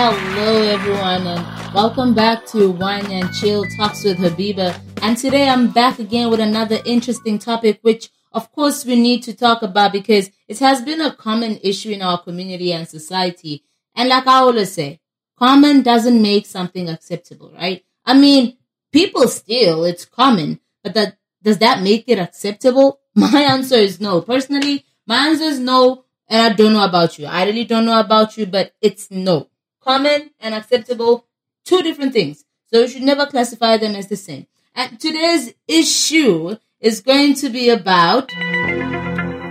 Hello, everyone, and welcome back to Wine and Chill Talks with Habiba. And today I'm back again with another interesting topic, which of course we need to talk about because it has been a common issue in our community and society. And like I always say, common doesn't make something acceptable, right? I mean, people steal, it's common, but that does that make it acceptable? My answer is no. Personally, my answer is no, and I don't know about you. I really don't know about you, but it's no. Common and acceptable, two different things. So you should never classify them as the same. And today's issue is going to be about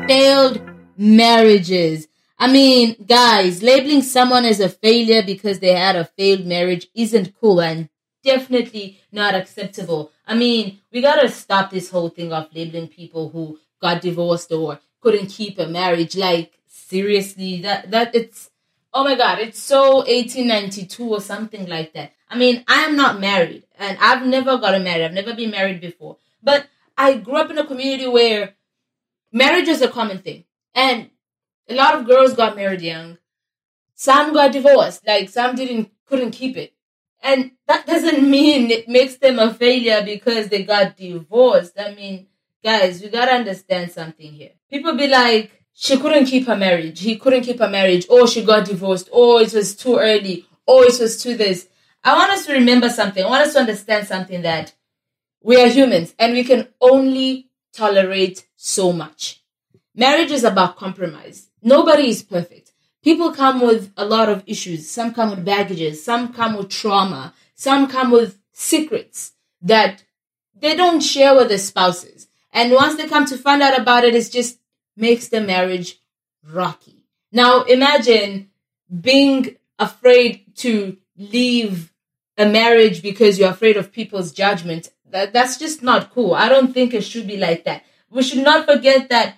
failed marriages. I mean, guys, labeling someone as a failure because they had a failed marriage isn't cool and definitely not acceptable. I mean, we gotta stop this whole thing of labeling people who got divorced or couldn't keep a marriage. Like, seriously, that, that it's, oh my god, it's so 1892 or something like that. I mean, I am not married and I've never gotten married. I've never been married before. But I grew up in a community where marriage is a common thing. And a lot of girls got married young. Some got divorced. Like some didn't couldn't keep it. And that doesn't mean it makes them a failure because they got divorced. I mean, guys, we gotta understand something here. People be like, she couldn't keep her marriage. He couldn't keep her marriage. Or she got divorced. Or it was too early. Or it was too this. I want us to remember something. I want us to understand something that we are humans and we can only tolerate so much. Marriage is about compromise. Nobody is perfect. People come with a lot of issues. Some come with baggages. Some come with trauma. Some come with secrets that they don't share with their spouses. And once they come to find out about it, it's just makes the marriage rocky. Now imagine being afraid to leave a marriage because you're afraid of people's judgment that, that's just not cool. I don't think it should be like that. We should not forget that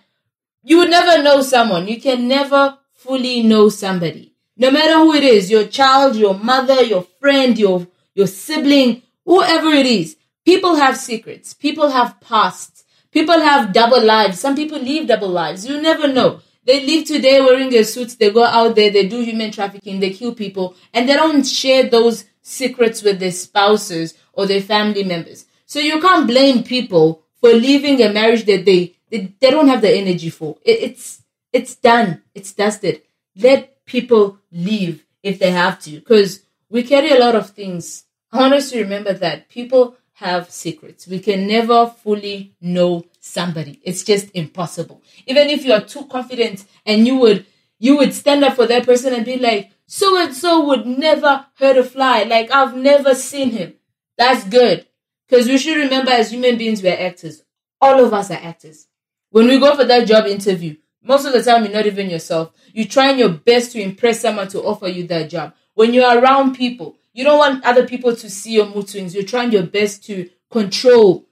you would never know someone. You can never fully know somebody. No matter who it is, your child, your mother, your friend, your, your sibling, whoever it is. People have secrets. People have pasts. People have double lives. Some people live double lives. You never know. They live today wearing a suit. They go out there. They do human trafficking. They kill people. And they don't share those secrets with their spouses or their family members. So you can't blame people for leaving a marriage that they they, they don't have the energy for. It, it's it's done. It's dusted. Let people leave if they have to, because we carry a lot of things. I want us to remember that people have secrets. We can never fully know somebody. It's just impossible. Even if you are too confident and you would you would stand up for that person and be like, so and so would never hurt a fly. Like I've never seen him. That's good. Because we should remember as human beings, we're actors. All of us are actors. When we go for that job interview, most of the time you're not even yourself. You're trying your best to impress someone to offer you that job. When you're around people, you don't want other people to see your mood swings. You're trying your best to control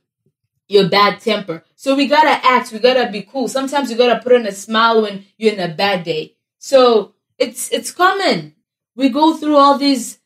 your bad temper. So we gotta act, we gotta be cool. Sometimes you gotta put on a smile when you're in a bad day. So it's it's common. We go through all these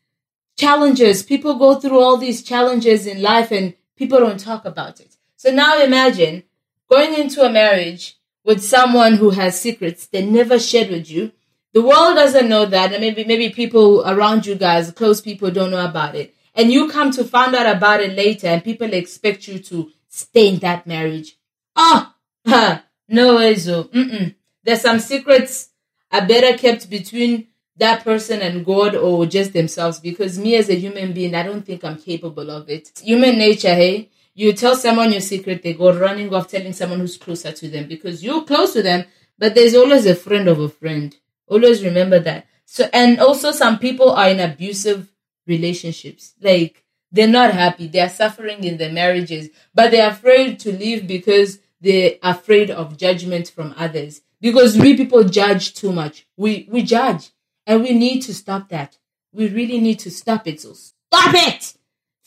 challenges. People go through all these challenges in life and people don't talk about it. So now imagine going into a marriage with someone who has secrets they never shared with you. The world doesn't know that, and maybe maybe people around you guys, close people, don't know about it. And you come to find out about it later, and people expect you to stay in that marriage. Oh, no way. Mm-mm. There's some secrets are better kept between that person and God or just themselves because me as a human being, I don't think I'm capable of it. Human nature, hey? You tell someone your secret, they go running off telling someone who's closer to them because you're close to them, but there's always a friend of a friend. Always remember that. So, and also some people are in abusive relationships. Like, they're not happy. They're suffering in their marriages, but they're afraid to leave because they're afraid of judgment from others. Because we people judge too much. We, we judge. And we need to stop that. We really need to stop it. So stop it!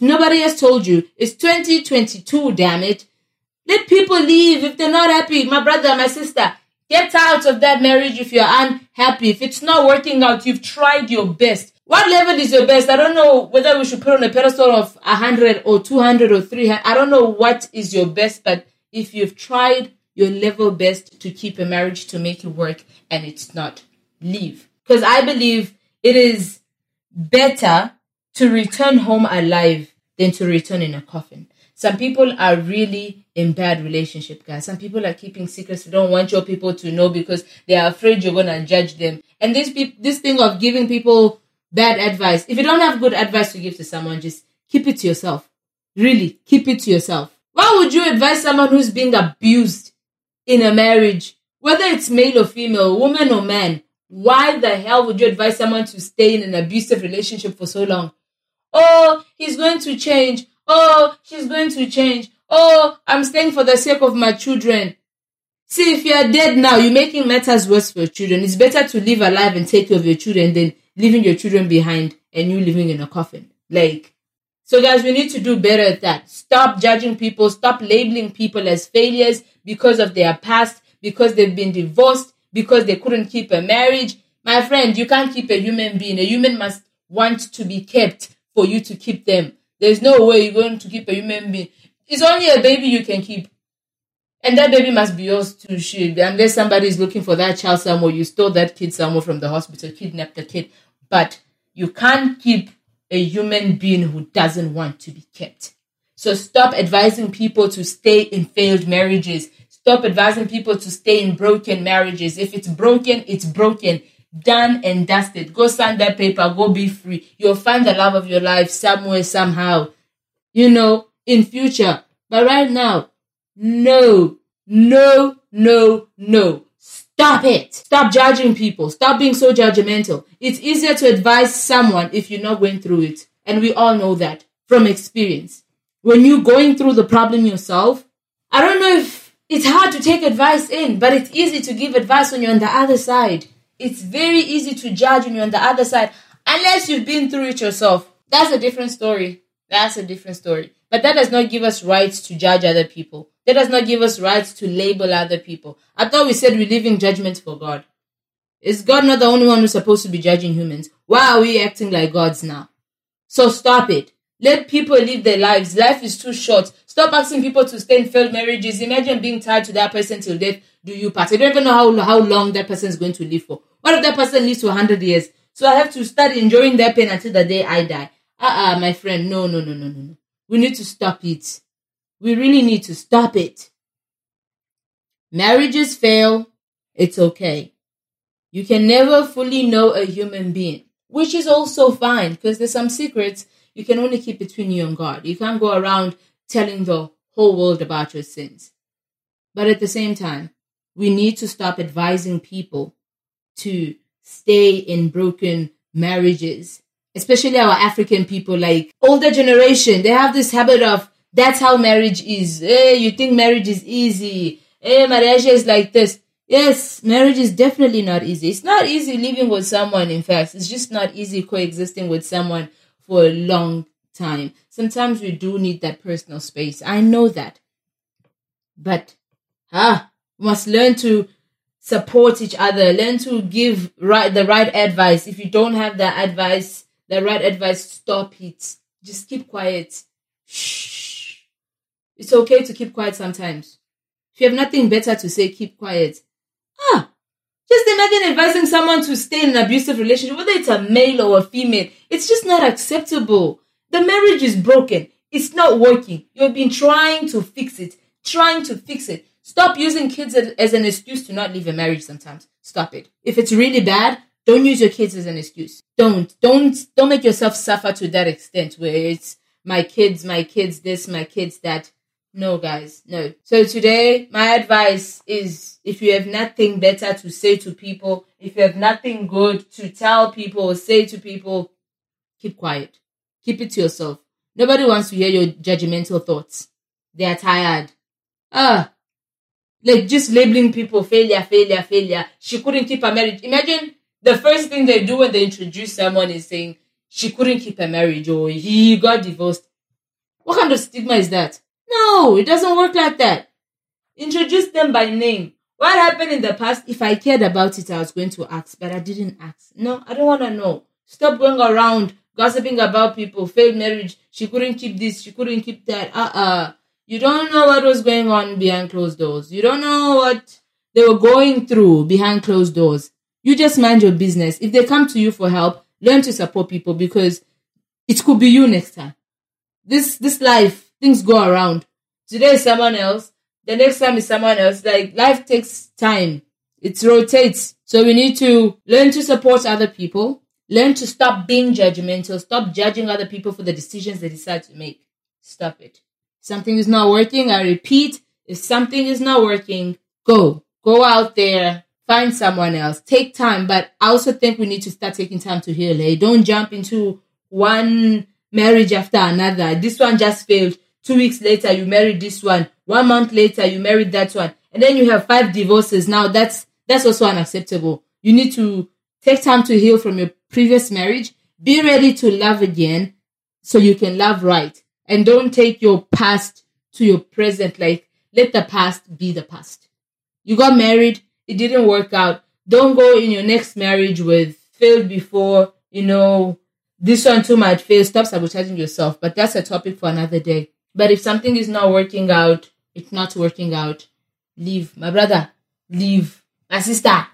Nobody has told you, it's 2022, damn it. Let people leave if they're not happy. My brother, my sister, get out of that marriage if you're unhappy. If it's not working out, you've tried your best. What level is your best? I don't know whether we should put on a pedestal of 100 or 200 or 300. I don't know what is your best, but if you've tried your level best to keep a marriage to make it work and it's not, leave because I believe it is better to return home alive than to return in a coffin. Some people are really in bad relationship, guys. Some people are keeping secrets. They don't want your people to know because they are afraid you're gonna judge them. And this pe- this thing of giving people bad advice. If you don't have good advice to give to someone, just keep it to yourself. Really, keep it to yourself. Why would you advise someone who's being abused in a marriage, whether it's male or female, woman or man? Why the hell would you advise someone to stay in an abusive relationship for so long? Oh, he's going to change. Oh, she's going to change. Oh, I'm staying for the sake of my children. See, if you're dead now, you're making matters worse for your children. It's better to live alive and take care of your children than leaving your children behind and you living in a coffin. Like, so guys, we need to do better at that. Stop judging people. Stop labeling people as failures because of their past, because they've been divorced, because they couldn't keep a marriage. My friend, you can't keep a human being. A human must want to be kept for you to keep them. There's no way you're going to keep a human being. It's only a baby you can keep. And that baby must be yours too, shit. Unless somebody is looking for that child somewhere, you stole that kid somewhere from the hospital, kidnapped the kid. But you can't keep a human being who doesn't want to be kept. So stop advising people to stay in failed marriages. Stop advising people to stay in broken marriages. If it's broken, it's broken. Done and dusted. Go sign that paper. Go be free. You'll find the love of your life somewhere, somehow. You know, in future. But right now, no, no, no, no. Stop it. Stop judging people. Stop being so judgmental. It's easier to advise someone if you're not going through it. And we all know that from experience. When you're going through the problem yourself, I don't know if it's hard to take advice in, but it's easy to give advice when you're on the other side. It's very easy to judge when you're on the other side, unless you've been through it yourself. That's a different story. That's a different story. But that does not give us rights to judge other people. That does not give us rights to label other people. I thought we said we live in judgment for God. Is God not the only one who's supposed to be judging humans? Why are we acting like gods now? So stop it. Let people live their lives. Life is too short. Stop asking people to stay in failed marriages. Imagine being tied to that person till death do you pass. I don't even know how, how long that person is going to live for. What if that person lives for 100 years? So I have to start enjoying that pain until the day I die. Uh-uh, my friend. No, no, no, no, no, no. We need to stop it. We really need to stop it. Marriages fail. It's okay. You can never fully know a human being, which is also fine because there's some secrets you can only keep between you and God. You can't go around telling the whole world about your sins. But at the same time, we need to stop advising people to stay in broken marriages, especially our African people, like older generation. They have this habit of that's how marriage is. Hey, you think marriage is easy. Hey, marriage is like this. Yes, marriage is definitely not easy. It's not easy living with someone, in fact. It's just not easy coexisting with someone for a long time. Sometimes we do need that personal space. I know that. But, ah, must learn to support each other, learn to give right the right advice. If you don't have the advice, the right advice, stop it. Just keep quiet. Shh. It's okay to keep quiet sometimes. If you have nothing better to say, keep quiet. Ah, just imagine advising someone to stay in an abusive relationship, whether it's a male or a female. It's just not acceptable. The marriage is broken. It's not working. You've been trying to fix it, trying to fix it. Stop using kids as an excuse to not leave a marriage sometimes. Stop it. If it's really bad, don't use your kids as an excuse. Don't, don't, don't make yourself suffer to that extent where it's my kids, my kids this, my kids that. No, guys, no. So today, my advice is if you have nothing better to say to people, if you have nothing good to tell people or say to people, keep quiet. Keep it to yourself. Nobody wants to hear your judgmental thoughts. They are tired. Ah, like just labeling people failure, failure, failure. She couldn't keep her marriage. Imagine the first thing they do when they introduce someone is saying she couldn't keep her marriage or he got divorced. What kind of stigma is that? No, it doesn't work like that. Introduce them by name. What happened in the past? If I cared about it, I was going to ask, but I didn't ask. No, I don't want to know. Stop going around gossiping about people, failed marriage. She couldn't keep this, she couldn't keep that. Uh uh You don't know what was going on behind closed doors. You don't know what they were going through behind closed doors. You just mind your business. If they come to you for help, Learn to support people because it could be you next time. This this life, things go around. Today is someone else, the next time is someone else. Like life takes time. It rotates. So we need to learn to support other people. Learn to stop being judgmental. Stop judging other people for the decisions they decide to make. Stop it. Something is not working. I repeat, if something is not working, go. Go out there, find someone else. Take time. But I also think we need to start taking time to heal. Hey, don't jump into one marriage after another. This one just failed. Two weeks later, you married this one. One month later, you married that one. And then you have five divorces. Now that's, that's also unacceptable. You need to take time to heal from your previous marriage. Be ready to love again so you can love right. And don't take your past to your present. Like, let the past be the past. You got married. It didn't work out. Don't go in your next marriage with failed before, you know, this one too might fail. Stop sabotaging yourself. But that's a topic for another day. But if something is not working out, it's not working out. Leave. My brother, leave. My sister,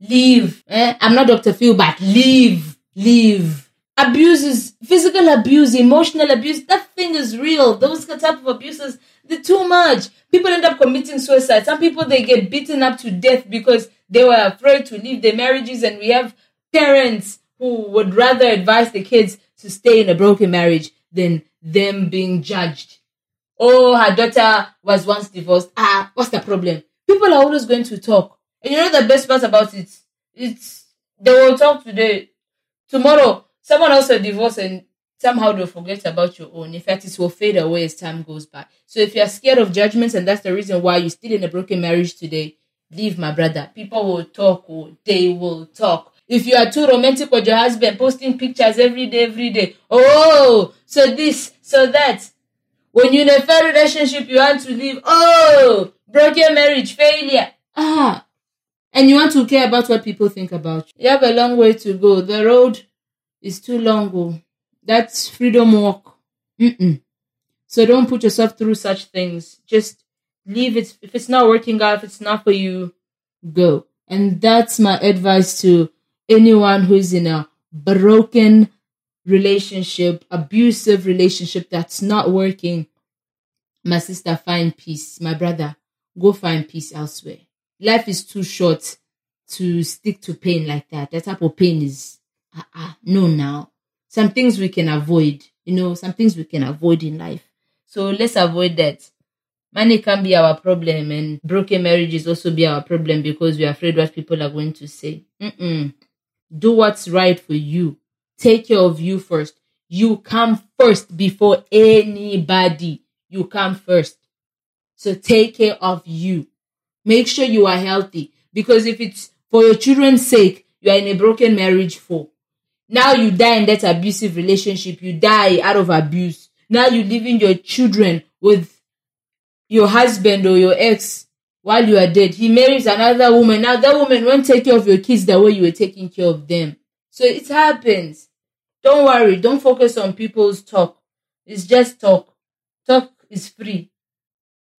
leave. Eh? I'm not Dr. Phil, but leave. Leave. Abuse is physical abuse, emotional abuse. That thing is real. Those type of abuses, they're too much. People end up committing suicide. Some people, they get beaten up to death because they were afraid to leave their marriages. And we have parents who would rather advise the kids to stay in a broken marriage than them being judged. Oh, her daughter was once divorced. Ah, what's the problem? People are always going to talk. And you know the best part about it? It's they will talk today. Tomorrow, someone else will divorce and somehow they'll forget about your own. In fact, it will fade away as time goes by. So if you're scared of judgments and that's the reason why you're still in a broken marriage today, leave my brother. People will talk, or oh, they will talk. If you are too romantic with your husband, posting pictures every day, every day. Oh, so this, so that. When you're in a fair relationship, you want to leave. Oh, broken marriage, failure. Ah. And you want to care about what people think about you. You have a long way to go. The road is too long. Oh. That's freedom walk. Mm-mm. So don't put yourself through such things. Just leave it. If it's not working out, if it's not for you, go. And that's my advice to anyone who's in a broken relationship, abusive relationship that's not working, my sister, find peace. My brother, go find peace elsewhere. Life is too short to stick to pain like that. That type of pain is, uh, uh, no, now. Some things we can avoid, you know, some things we can avoid in life. So let's avoid that. Money can be our problem, and broken marriages also be our problem because we're afraid what people are going to say. Mm-mm. Do what's right for you. Take care of you first. You come first before anybody. You come first. So take care of you. Make sure you are healthy because if it's for your children's sake, you are in a broken marriage for. Now you die in that abusive relationship. You die out of abuse. Now you're leaving your children with your husband or your ex while you are dead. He marries another woman. Now that woman won't take care of your kids the way you were taking care of them. So it happens. Don't worry. Don't focus on people's talk. It's just talk. Talk is free.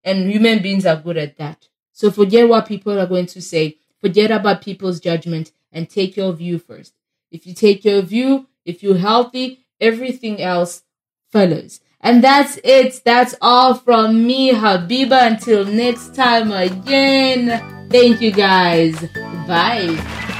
And human beings are good at that. So forget what people are going to say. Forget about people's judgment and take care of you first. If you take care of you, if you're healthy, everything else follows. And that's it. That's all from me, Habiba. Until next time again. Thank you guys. Bye.